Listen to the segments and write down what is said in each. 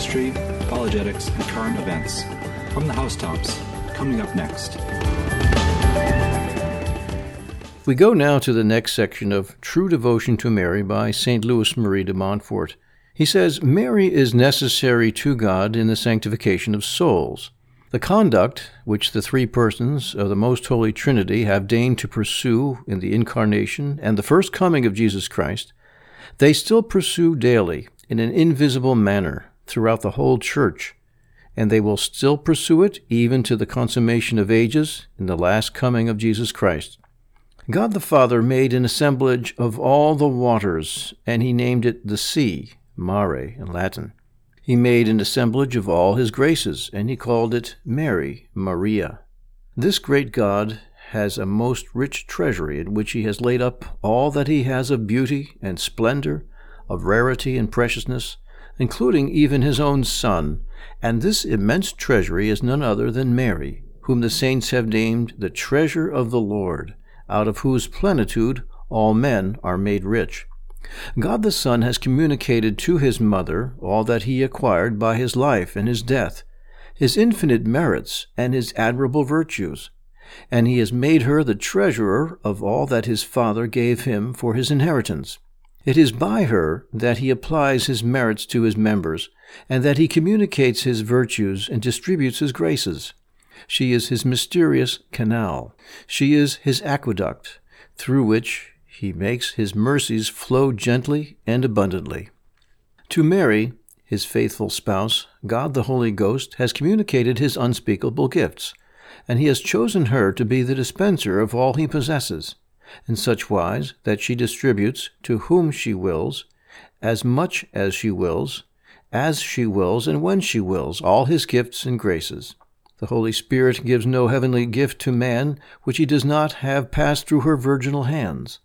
history, apologetics, and current events from the housetops. Coming up next. We go now to the next section of True Devotion to Mary by St. Louis Marie de Montfort. He says, Mary is necessary to God in the sanctification of souls. The conduct which the three persons of the Most Holy Trinity have deigned to pursue in the incarnation and the first coming of Jesus Christ, they still pursue daily in an invisible manner throughout the whole Church, and they will still pursue it even to the consummation of ages in the last coming of Jesus Christ. God the Father made an assemblage of all the waters, and he named it the sea, mare in Latin. He made an assemblage of all his graces, and he called it Mary, Maria. This great God has a most rich treasury in which he has laid up all that he has of beauty and splendor, of rarity and preciousness, including even his own Son, and this immense treasury is none other than Mary, whom the saints have named the treasure of the Lord, out of whose plenitude all men are made rich. God the Son has communicated to his mother all that he acquired by his life and his death, his infinite merits and his admirable virtues, and he has made her the treasurer of all that his Father gave him for his inheritance. It is by her that he applies his merits to his members, and that he communicates his virtues and distributes his graces. She is his mysterious canal. She is his aqueduct, through which he makes his mercies flow gently and abundantly. To Mary, his faithful spouse, God the Holy Ghost has communicated his unspeakable gifts, and he has chosen her to be the dispenser of all he possesses, in such wise that she distributes to whom she wills, as much as she wills, as she wills, and when she wills, all his gifts and graces. The Holy Spirit gives no heavenly gift to man which he does not have passed through her virginal hands.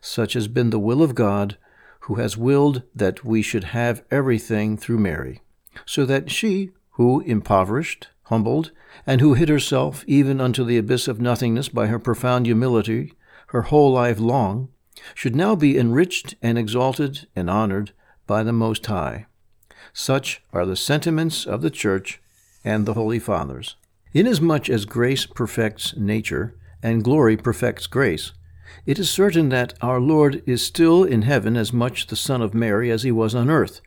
Such has been the will of God, who has willed that we should have everything through Mary, so that she, who impoverished, humbled, and who hid herself even unto the abyss of nothingness by her profound humility her whole life long, should now be enriched and exalted and honored by the Most High. Such are the sentiments of the Church and the Holy Fathers. Inasmuch as grace perfects nature, and glory perfects grace, it is certain that our Lord is still in heaven as much the Son of Mary as he was on earth,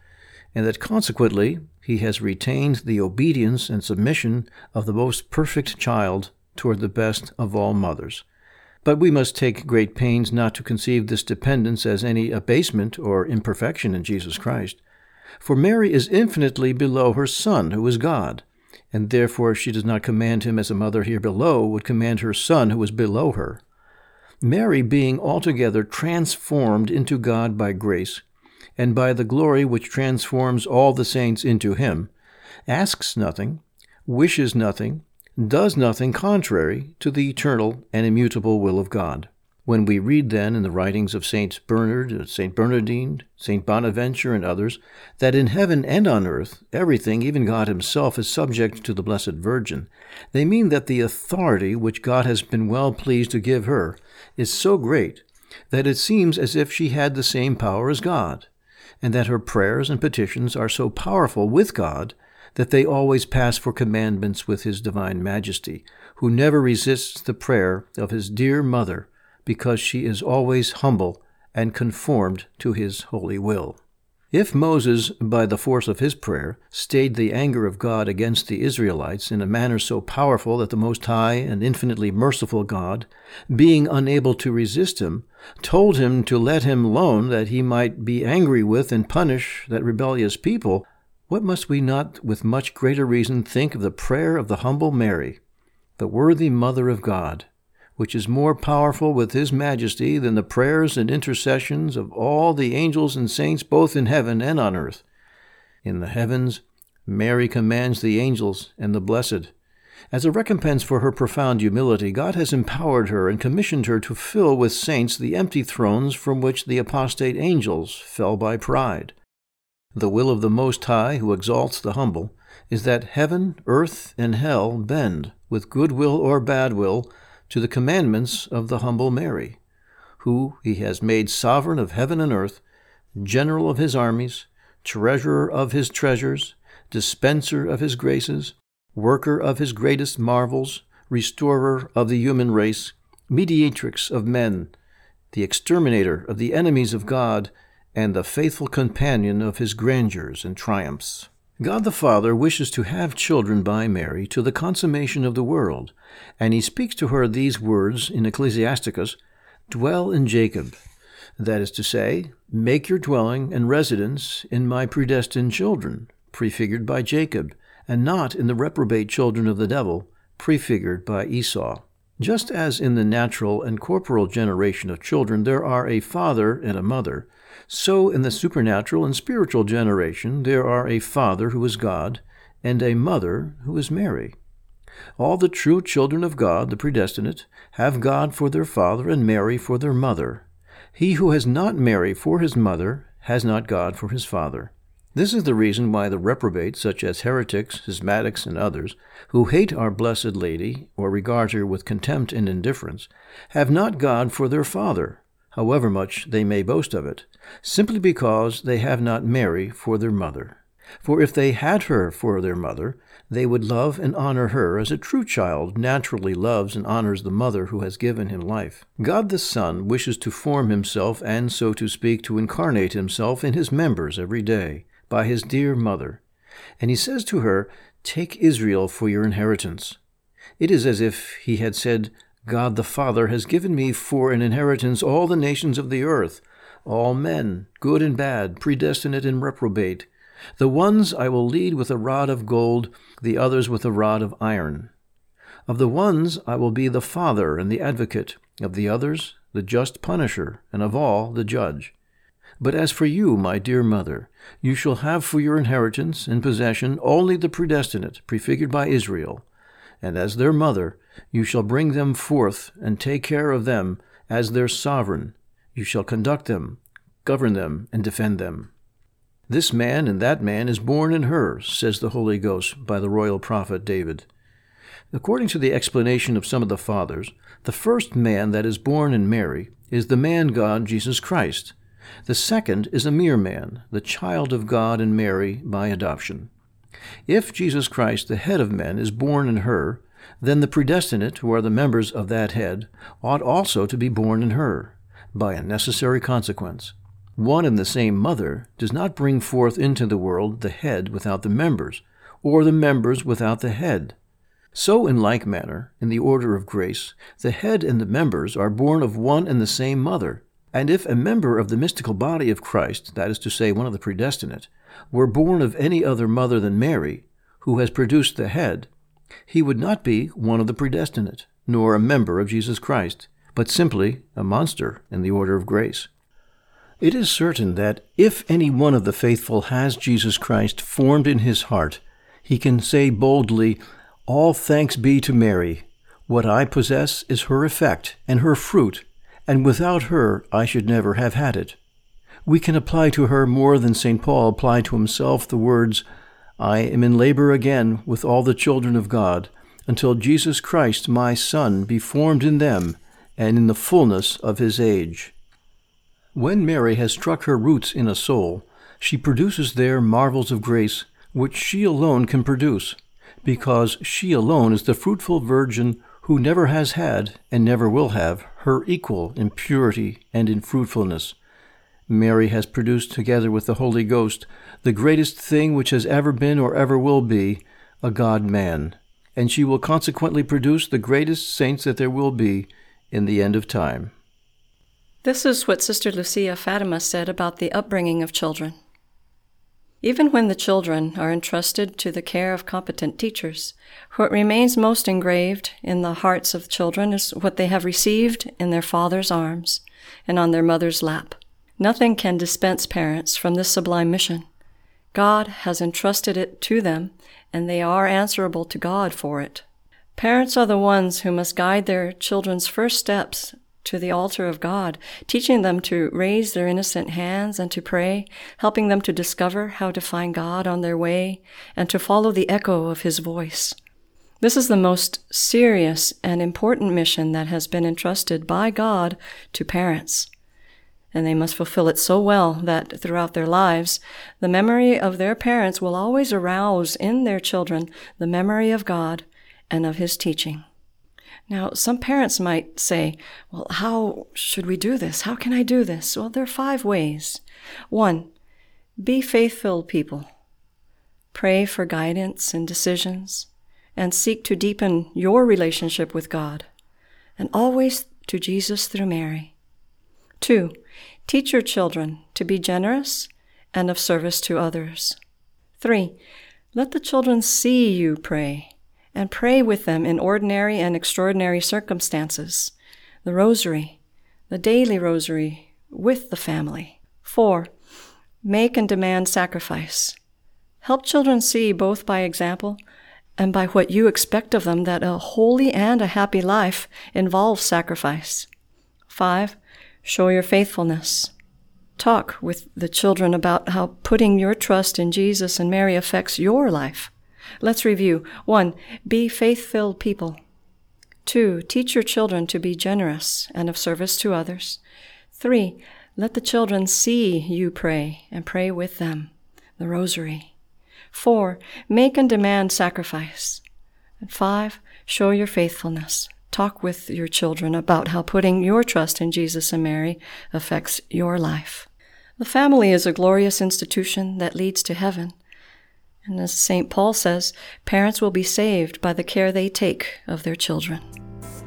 and that consequently he has retained the obedience and submission of the most perfect child toward the best of all mothers. But we must take great pains not to conceive this dependence as any abasement or imperfection in Jesus Christ. For Mary is infinitely below her Son, who is God, and therefore she does not command him as a mother here below would command her Son, who is below her. Mary being altogether transformed into God by grace, and by the glory which transforms all the saints into him, asks nothing, wishes nothing, does nothing contrary to the eternal and immutable will of God. When we read then in the writings of Saint Bernard, Saint Bernardine, Saint Bonaventure, and others, that in heaven and on earth everything, even God Himself, is subject to the Blessed Virgin, they mean that the authority which God has been well pleased to give her is so great that it seems as if she had the same power as God, and that her prayers and petitions are so powerful with God that they always pass for commandments with His divine majesty, who never resists the prayer of His dear Mother because she is always humble and conformed to his holy will. If Moses, by the force of his prayer, stayed the anger of God against the Israelites in a manner so powerful that the Most High and infinitely merciful God, being unable to resist him, told him to let him alone that he might be angry with and punish that rebellious people, what must we not with much greater reason think of the prayer of the humble Mary, the worthy Mother of God, which is more powerful with His majesty than the prayers and intercessions of all the angels and saints both in heaven and on earth. In the heavens, Mary commands the angels and the blessed. As a recompense for her profound humility, God has empowered her and commissioned her to fill with saints the empty thrones from which the apostate angels fell by pride. The will of the Most High, who exalts the humble, is that heaven, earth, and hell bend, with good will or bad will, to the commandments of the humble Mary, who he has made sovereign of heaven and earth, general of his armies, treasurer of his treasures, dispenser of his graces, worker of his greatest marvels, restorer of the human race, mediatrix of men, the exterminator of the enemies of God, and the faithful companion of his grandeurs and triumphs. God the Father wishes to have children by Mary to the consummation of the world, and he speaks to her these words in Ecclesiasticus Dwell in Jacob. That is to say, make your dwelling and residence in my predestined children, prefigured by Jacob, and not in the reprobate children of the devil, prefigured by Esau. Just as in the natural and corporal generation of children there are a father and a mother, so in the supernatural and spiritual generation there are a father who is God and a mother who is Mary. All the true children of God, the predestinate, have God for their father and Mary for their mother. He who has not Mary for his mother has not God for his father. This is the reason why the reprobates, such as heretics, schismatics, and others, who hate our Blessed Lady, or regard her with contempt and indifference, have not God for their Father, however much they may boast of it, simply because they have not Mary for their mother. For if they had her for their mother, they would love and honor her as a true child naturally loves and honors the mother who has given him life. God the Son wishes to form himself and, so to speak, to incarnate himself in his members every day by his dear mother. And he says to her, Take Israel for your inheritance. It is as if he had said, God the Father has given me for an inheritance all the nations of the earth, all men, good and bad, predestinate and reprobate. The ones I will lead with a rod of gold, the others with a rod of iron. Of the ones I will be the father and the advocate, of the others the just punisher, and of all the judge. But as for you, my dear mother, you shall have for your inheritance and possession only the predestinate, prefigured by Israel. And as their mother, you shall bring them forth and take care of them as their sovereign. You shall conduct them, govern them, and defend them. This man and that man is born in her, says the Holy Ghost by the royal prophet David. According to the explanation of some of the fathers, the first man that is born in Mary is the man God Jesus Christ the second is a mere man, the child of God and Mary by adoption. If Jesus Christ, the head of men, is born in her, then the predestinate, who are the members of that head, ought also to be born in her, by a necessary consequence. One and the same mother does not bring forth into the world the head without the members, or the members without the head. So, in like manner, in the order of grace, the head and the members are born of one and the same mother, and if a member of the mystical body of Christ, that is to say, one of the predestinate, were born of any other mother than Mary, who has produced the head, he would not be one of the predestinate, nor a member of Jesus Christ, but simply a monster in the order of grace. It is certain that if any one of the faithful has Jesus Christ formed in his heart, he can say boldly, All thanks be to Mary. What I possess is her effect and her fruit and without her I should never have had it. We can apply to her more than St. Paul applied to himself the words, I am in labor again with all the children of God, until Jesus Christ my Son be formed in them and in the fullness of his age. When Mary has struck her roots in a soul, she produces there marvels of grace which she alone can produce, because she alone is the fruitful virgin who never has had and never will have her equal in purity and in fruitfulness. Mary has produced, together with the Holy Ghost, the greatest thing which has ever been or ever will be a God man, and she will consequently produce the greatest saints that there will be in the end of time. This is what Sister Lucia Fatima said about the upbringing of children. Even when the children are entrusted to the care of competent teachers, what remains most engraved in the hearts of children is what they have received in their father's arms and on their mother's lap. Nothing can dispense parents from this sublime mission. God has entrusted it to them, and they are answerable to God for it. Parents are the ones who must guide their children's first steps to the altar of God, teaching them to raise their innocent hands and to pray, helping them to discover how to find God on their way and to follow the echo of His voice. This is the most serious and important mission that has been entrusted by God to parents. And they must fulfill it so well that throughout their lives, the memory of their parents will always arouse in their children the memory of God and of His teaching. Now, some parents might say, Well, how should we do this? How can I do this? Well, there are five ways. One, be faithful people. Pray for guidance and decisions, and seek to deepen your relationship with God, and always to Jesus through Mary. Two, teach your children to be generous and of service to others. Three, let the children see you pray and pray with them in ordinary and extraordinary circumstances, the rosary, the daily rosary with the family. Four, make and demand sacrifice. Help children see both by example and by what you expect of them that a holy and a happy life involves sacrifice. Five, show your faithfulness. Talk with the children about how putting your trust in Jesus and Mary affects your life. Let's review. One, be faith filled people. Two, teach your children to be generous and of service to others. Three, let the children see you pray and pray with them. The Rosary. Four, make and demand sacrifice. And five, show your faithfulness. Talk with your children about how putting your trust in Jesus and Mary affects your life. The family is a glorious institution that leads to heaven. And as St. Paul says, parents will be saved by the care they take of their children.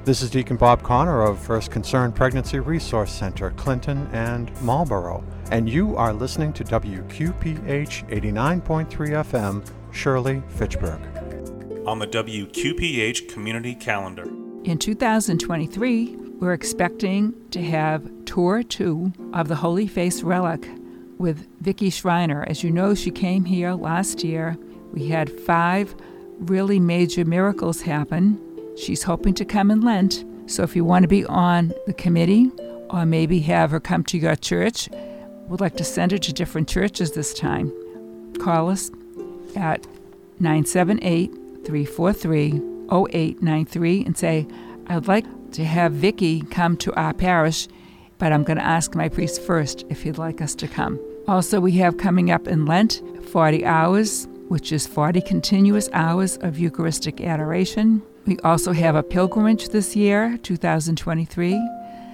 This is Deacon Bob Connor of First Concern Pregnancy Resource Center, Clinton and Marlborough, and you are listening to WQPH 89.3 FM, Shirley, Fitchburg. On the WQPH community calendar. In 2023, we're expecting to have tour two of the Holy Face Relic with Vicki Schreiner. As you know, she came here last year. We had five really major miracles happen. She's hoping to come in Lent. So if you want to be on the committee or maybe have her come to your church, we'd like to send her to different churches this time. Call us at 978 343 0893 and say, I'd like to have Vicky come to our parish, but I'm going to ask my priest first if he'd like us to come. Also, we have coming up in Lent 40 hours, which is 40 continuous hours of Eucharistic adoration. We also have a pilgrimage this year, 2023,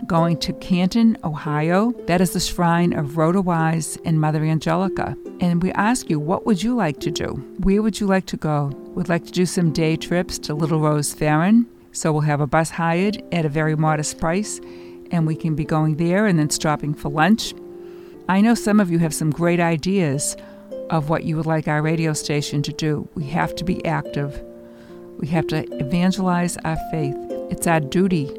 going to Canton, Ohio. That is the shrine of Rhoda Wise and Mother Angelica. And we ask you, what would you like to do? Where would you like to go? We'd like to do some day trips to Little Rose Ferron. So we'll have a bus hired at a very modest price, and we can be going there and then stopping for lunch I know some of you have some great ideas of what you would like our radio station to do. We have to be active. We have to evangelize our faith. It's our duty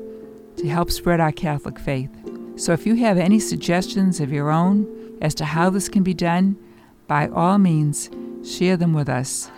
to help spread our Catholic faith. So if you have any suggestions of your own as to how this can be done, by all means, share them with us.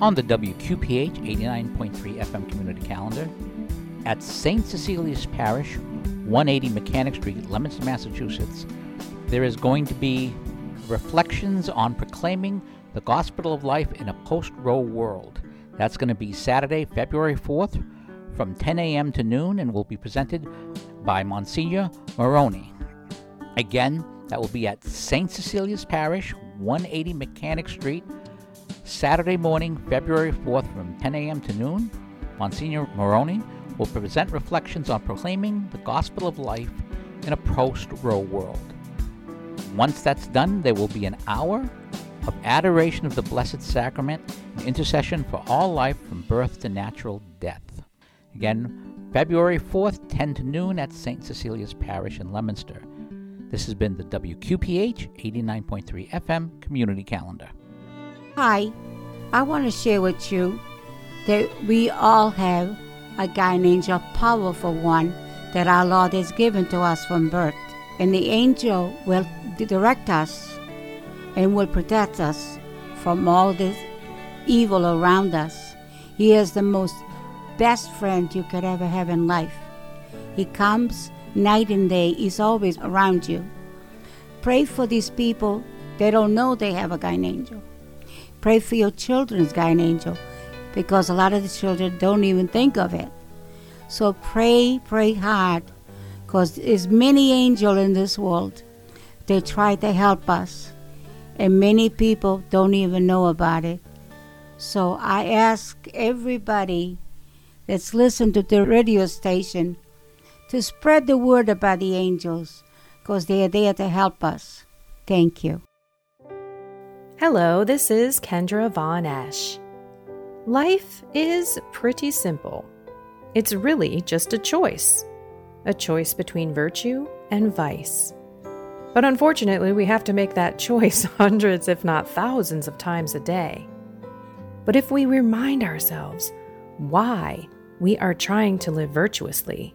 On the WQPH 89.3 FM community calendar at St. Cecilia's Parish, 180 Mechanic Street, Leominster, Massachusetts. There is going to be reflections on proclaiming the gospel of life in a post Roe world. That's going to be Saturday, February 4th from 10 a.m. to noon and will be presented by Monsignor Moroni. Again, that will be at St. Cecilia's Parish, 180 Mechanic Street, Saturday morning, February 4th from 10 a.m. to noon, Monsignor Moroni will present reflections on proclaiming the gospel of life in a post Roe world. Once that's done, there will be an hour of adoration of the Blessed Sacrament and intercession for all life from birth to natural death. Again, February 4th, 10 to noon at St. Cecilia's Parish in Leominster. This has been the WQPH 89.3 FM Community Calendar. Hi, I want to share with you that we all have a guardian angel, powerful one that our Lord has given to us from birth. And the angel will direct us and will protect us from all this evil around us. He is the most best friend you could ever have in life. He comes night and day, He's always around you. Pray for these people. They don't know they have a guardian angel. Pray for your children's guardian angel because a lot of the children don't even think of it. So pray, pray hard because there's many angels in this world. They try to help us and many people don't even know about it. So I ask everybody that's listened to the radio station to spread the word about the angels because they are there to help us. Thank you. Hello, this is Kendra Von Esh. Life is pretty simple. It's really just a choice a choice between virtue and vice. But unfortunately, we have to make that choice hundreds, if not thousands, of times a day. But if we remind ourselves why we are trying to live virtuously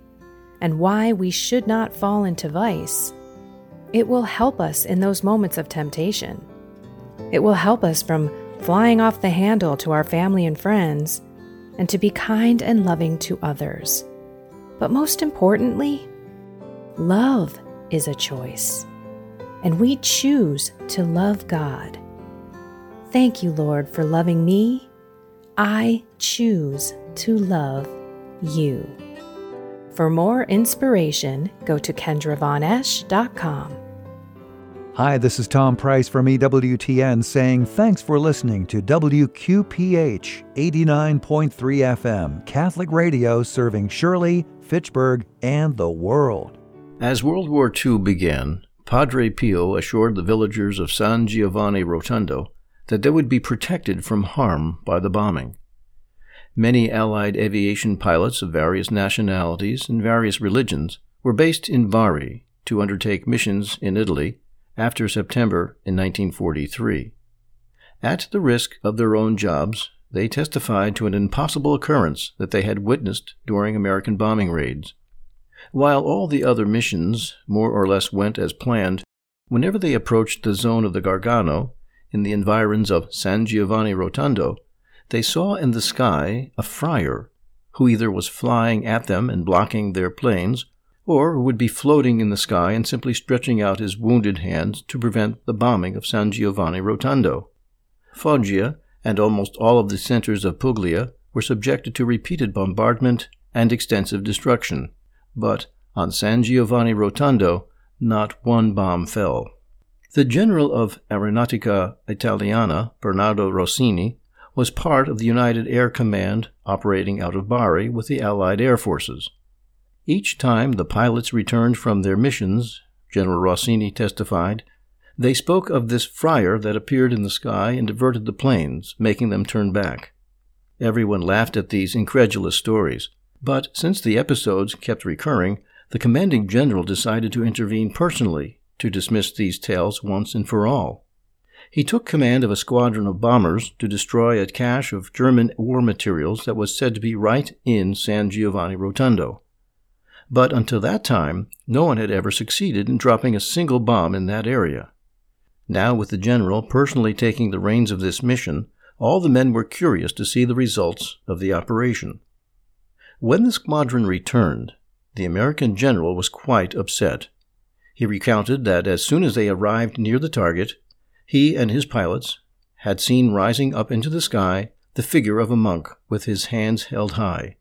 and why we should not fall into vice, it will help us in those moments of temptation. It will help us from flying off the handle to our family and friends and to be kind and loving to others. But most importantly, love is a choice and we choose to love God. Thank you, Lord, for loving me. I choose to love you. For more inspiration, go to kendravonesh.com. Hi, this is Tom Price from EWTN saying thanks for listening to WQPH 89.3 FM, Catholic radio serving Shirley, Fitchburg, and the world. As World War II began, Padre Pio assured the villagers of San Giovanni Rotondo that they would be protected from harm by the bombing. Many Allied aviation pilots of various nationalities and various religions were based in Bari to undertake missions in Italy after September in 1943. At the risk of their own jobs, they testified to an impossible occurrence that they had witnessed during American bombing raids. While all the other missions more or less went as planned, whenever they approached the zone of the Gargano, in the environs of San Giovanni Rotondo, they saw in the sky a friar who either was flying at them and blocking their planes, or would be floating in the sky and simply stretching out his wounded hands to prevent the bombing of San Giovanni Rotondo. Foggia and almost all of the centers of Puglia were subjected to repeated bombardment and extensive destruction but on San Giovanni Rotondo, not one bomb fell. The general of Aeronautica Italiana, Bernardo Rossini, was part of the United Air Command operating out of Bari with the Allied air forces. Each time the pilots returned from their missions, General Rossini testified, they spoke of this friar that appeared in the sky and diverted the planes, making them turn back. Everyone laughed at these incredulous stories. But since the episodes kept recurring, the commanding general decided to intervene personally to dismiss these tales once and for all. He took command of a squadron of bombers to destroy a cache of German war materials that was said to be right in San Giovanni Rotondo. But until that time, no one had ever succeeded in dropping a single bomb in that area. Now, with the general personally taking the reins of this mission, all the men were curious to see the results of the operation. When the squadron returned, the American general was quite upset. He recounted that as soon as they arrived near the target, he and his pilots had seen rising up into the sky the figure of a monk with his hands held high.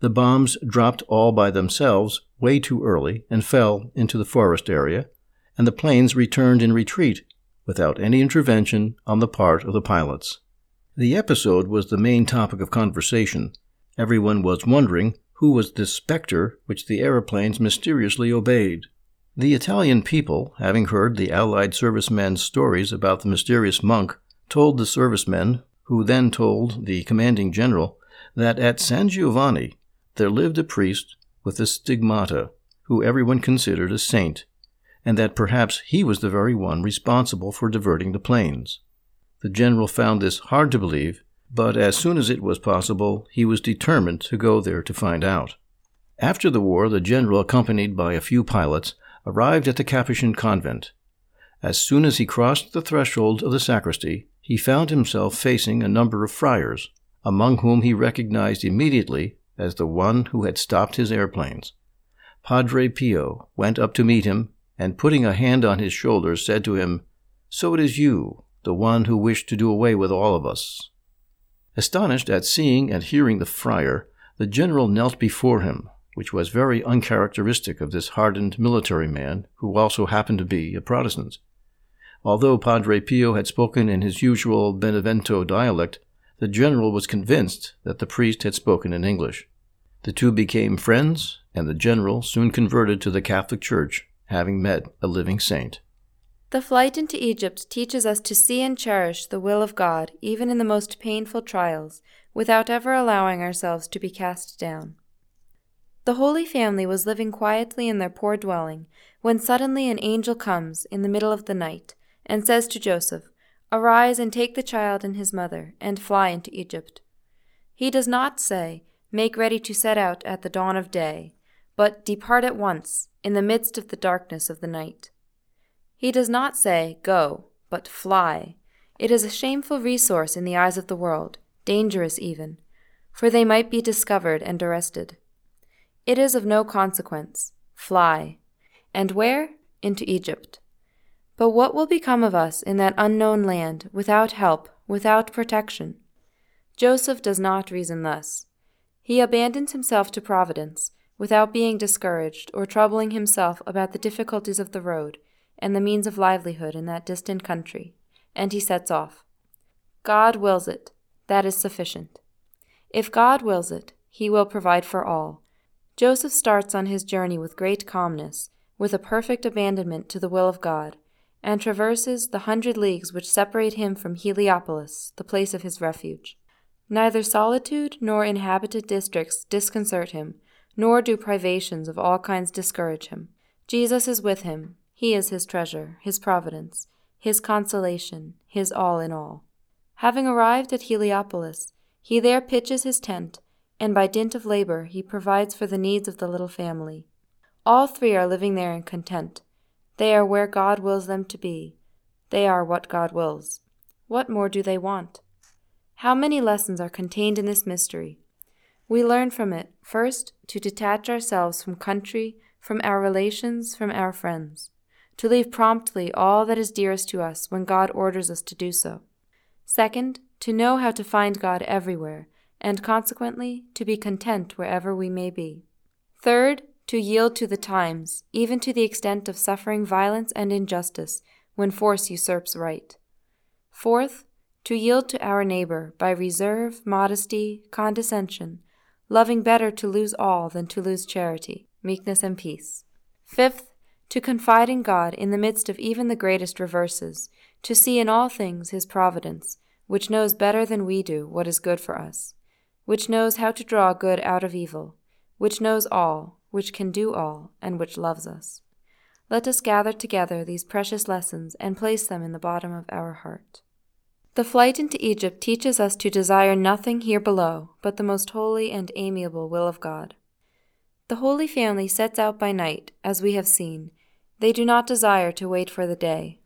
The bombs dropped all by themselves way too early and fell into the forest area, and the planes returned in retreat without any intervention on the part of the pilots. The episode was the main topic of conversation, Everyone was wondering who was this specter which the aeroplanes mysteriously obeyed. The Italian people, having heard the Allied servicemen's stories about the mysterious monk, told the servicemen, who then told the commanding general, that at San Giovanni there lived a priest with the stigmata, who everyone considered a saint, and that perhaps he was the very one responsible for diverting the planes. The general found this hard to believe, but as soon as it was possible, he was determined to go there to find out. After the war, the general, accompanied by a few pilots, arrived at the Capuchin convent. As soon as he crossed the threshold of the sacristy, he found himself facing a number of friars, among whom he recognized immediately as the one who had stopped his airplanes. Padre Pio went up to meet him, and putting a hand on his shoulder, said to him, So it is you, the one who wished to do away with all of us. Astonished at seeing and hearing the friar, the general knelt before him, which was very uncharacteristic of this hardened military man, who also happened to be a Protestant. Although Padre Pio had spoken in his usual Benevento dialect, the general was convinced that the priest had spoken in English. The two became friends, and the general soon converted to the Catholic Church, having met a living saint. The flight into Egypt teaches us to see and cherish the will of God even in the most painful trials, without ever allowing ourselves to be cast down. The Holy Family was living quietly in their poor dwelling when suddenly an angel comes in the middle of the night and says to Joseph, Arise and take the child and his mother, and fly into Egypt. He does not say, Make ready to set out at the dawn of day, but depart at once, in the midst of the darkness of the night. He does not say, Go, but fly. It is a shameful resource in the eyes of the world, dangerous even, for they might be discovered and arrested. It is of no consequence. Fly. And where? Into Egypt. But what will become of us in that unknown land, without help, without protection? Joseph does not reason thus. He abandons himself to Providence, without being discouraged or troubling himself about the difficulties of the road and the means of livelihood in that distant country, and he sets off. God wills it. That is sufficient. If God wills it, he will provide for all. Joseph starts on his journey with great calmness, with a perfect abandonment to the will of God, and traverses the hundred leagues which separate him from Heliopolis, the place of his refuge. Neither solitude nor inhabited districts disconcert him, nor do privations of all kinds discourage him. Jesus is with him. He is his treasure, his providence, his consolation, his all in all. Having arrived at Heliopolis, he there pitches his tent, and by dint of labor he provides for the needs of the little family. All three are living there in content, they are where God wills them to be. They are what God wills. What more do they want? How many lessons are contained in this mystery? We learn from it, first, to detach ourselves from country, from our relations, from our friends, to leave promptly all that is dearest to us when God orders us to do so. Second, to know how to find God everywhere, and consequently to be content wherever we may be. Third, to yield to the times, even to the extent of suffering violence and injustice when force usurps right. Fourth, to yield to our neighbor by reserve, modesty, condescension, loving better to lose all than to lose charity, meekness, and peace. Fifth, to confide in God in the midst of even the greatest reverses, to see in all things His providence, which knows better than we do what is good for us, which knows how to draw good out of evil, which knows all, which can do all, and which loves us. Let us gather together these precious lessons and place them in the bottom of our heart. The flight into Egypt teaches us to desire nothing here below but the most holy and amiable will of God. The Holy Family sets out by night, as we have seen. They do not desire to wait for the day.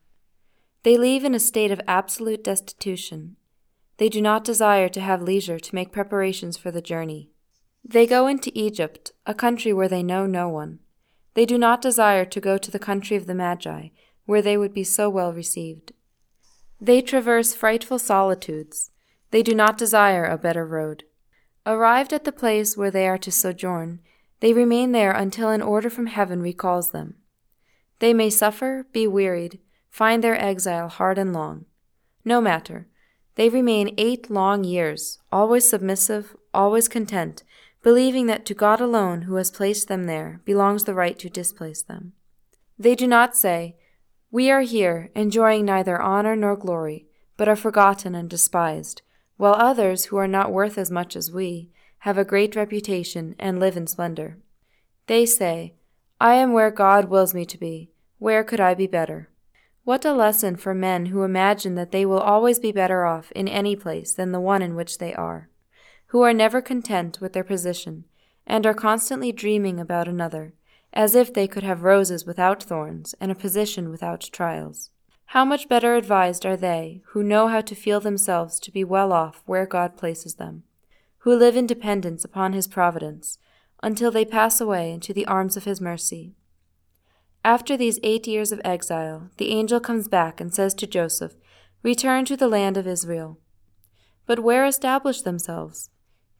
They leave in a state of absolute destitution. They do not desire to have leisure to make preparations for the journey. They go into Egypt, a country where they know no one. They do not desire to go to the country of the Magi, where they would be so well received. They traverse frightful solitudes. They do not desire a better road. Arrived at the place where they are to sojourn, they remain there until an order from heaven recalls them. They may suffer, be wearied, find their exile hard and long. No matter. They remain eight long years, always submissive, always content, believing that to God alone, who has placed them there, belongs the right to displace them. They do not say, We are here, enjoying neither honor nor glory, but are forgotten and despised, while others, who are not worth as much as we, have a great reputation and live in splendor. They say, I am where God wills me to be. Where could I be better? What a lesson for men who imagine that they will always be better off in any place than the one in which they are, who are never content with their position, and are constantly dreaming about another, as if they could have roses without thorns and a position without trials. How much better advised are they who know how to feel themselves to be well off where God places them, who live in dependence upon His providence, until they pass away into the arms of His mercy after these eight years of exile, the angel comes back and says to Joseph, Return to the land of Israel. But where establish themselves?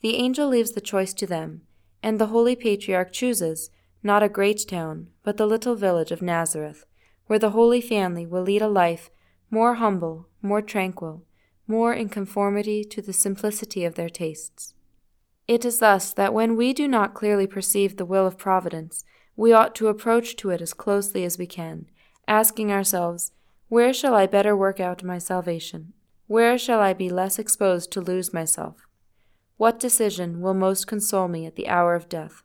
The angel leaves the choice to them, and the holy patriarch chooses not a great town, but the little village of Nazareth, where the Holy Family will lead a life more humble, more tranquil, more in conformity to the simplicity of their tastes. It is thus that when we do not clearly perceive the will of Providence, we ought to approach to it as closely as we can, asking ourselves, Where shall I better work out my salvation? Where shall I be less exposed to lose myself? What decision will most console me at the hour of death?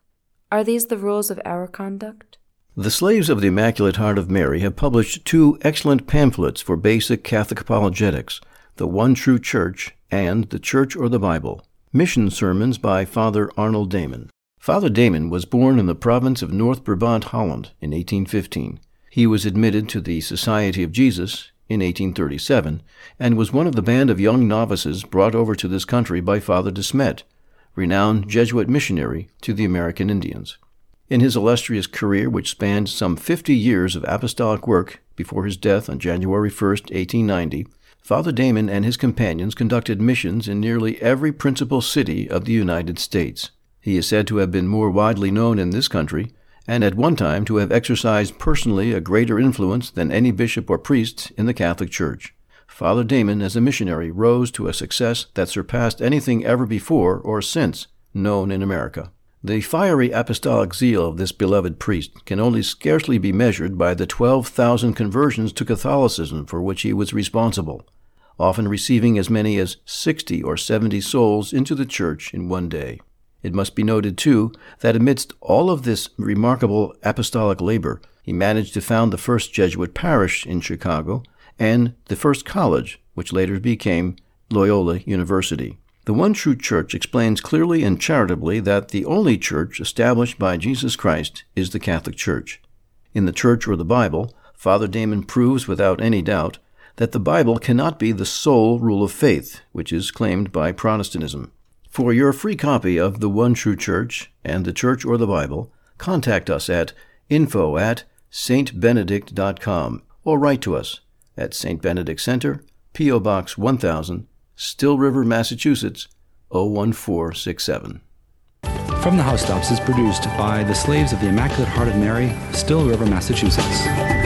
Are these the rules of our conduct? The Slaves of the Immaculate Heart of Mary have published two excellent pamphlets for basic Catholic apologetics The One True Church and The Church or the Bible. Mission Sermons by Father Arnold Damen. Father Damen was born in the province of North Brabant, Holland, in 1815. He was admitted to the Society of Jesus in 1837 and was one of the band of young novices brought over to this country by Father de Smet, renowned Jesuit missionary to the American Indians. In his illustrious career, which spanned some 50 years of apostolic work before his death on January 1, 1890, Father Damen and his companions conducted missions in nearly every principal city of the United States. He is said to have been more widely known in this country, and at one time to have exercised personally a greater influence than any bishop or priest in the Catholic Church. Father Damen, as a missionary, rose to a success that surpassed anything ever before or since known in America. The fiery apostolic zeal of this beloved priest can only scarcely be measured by the 12,000 conversions to Catholicism for which he was responsible, often receiving as many as 60 or 70 souls into the church in one day. It must be noted, too, that amidst all of this remarkable apostolic labor, he managed to found the first Jesuit parish in Chicago and the first college, which later became Loyola University. The One True Church explains clearly and charitably that the only church established by Jesus Christ is the Catholic Church. In the Church or the Bible, Father Damen proves without any doubt that the Bible cannot be the sole rule of faith, which is claimed by Protestantism. For your free copy of The One True Church and The Church or the Bible, contact us at info at stbenedict.com or write to us at St. Benedict Center, P.O. Box 1000, Still River, Massachusetts 01467. From the Housetops is produced by the Slaves of the Immaculate Heart of Mary, Still River, Massachusetts.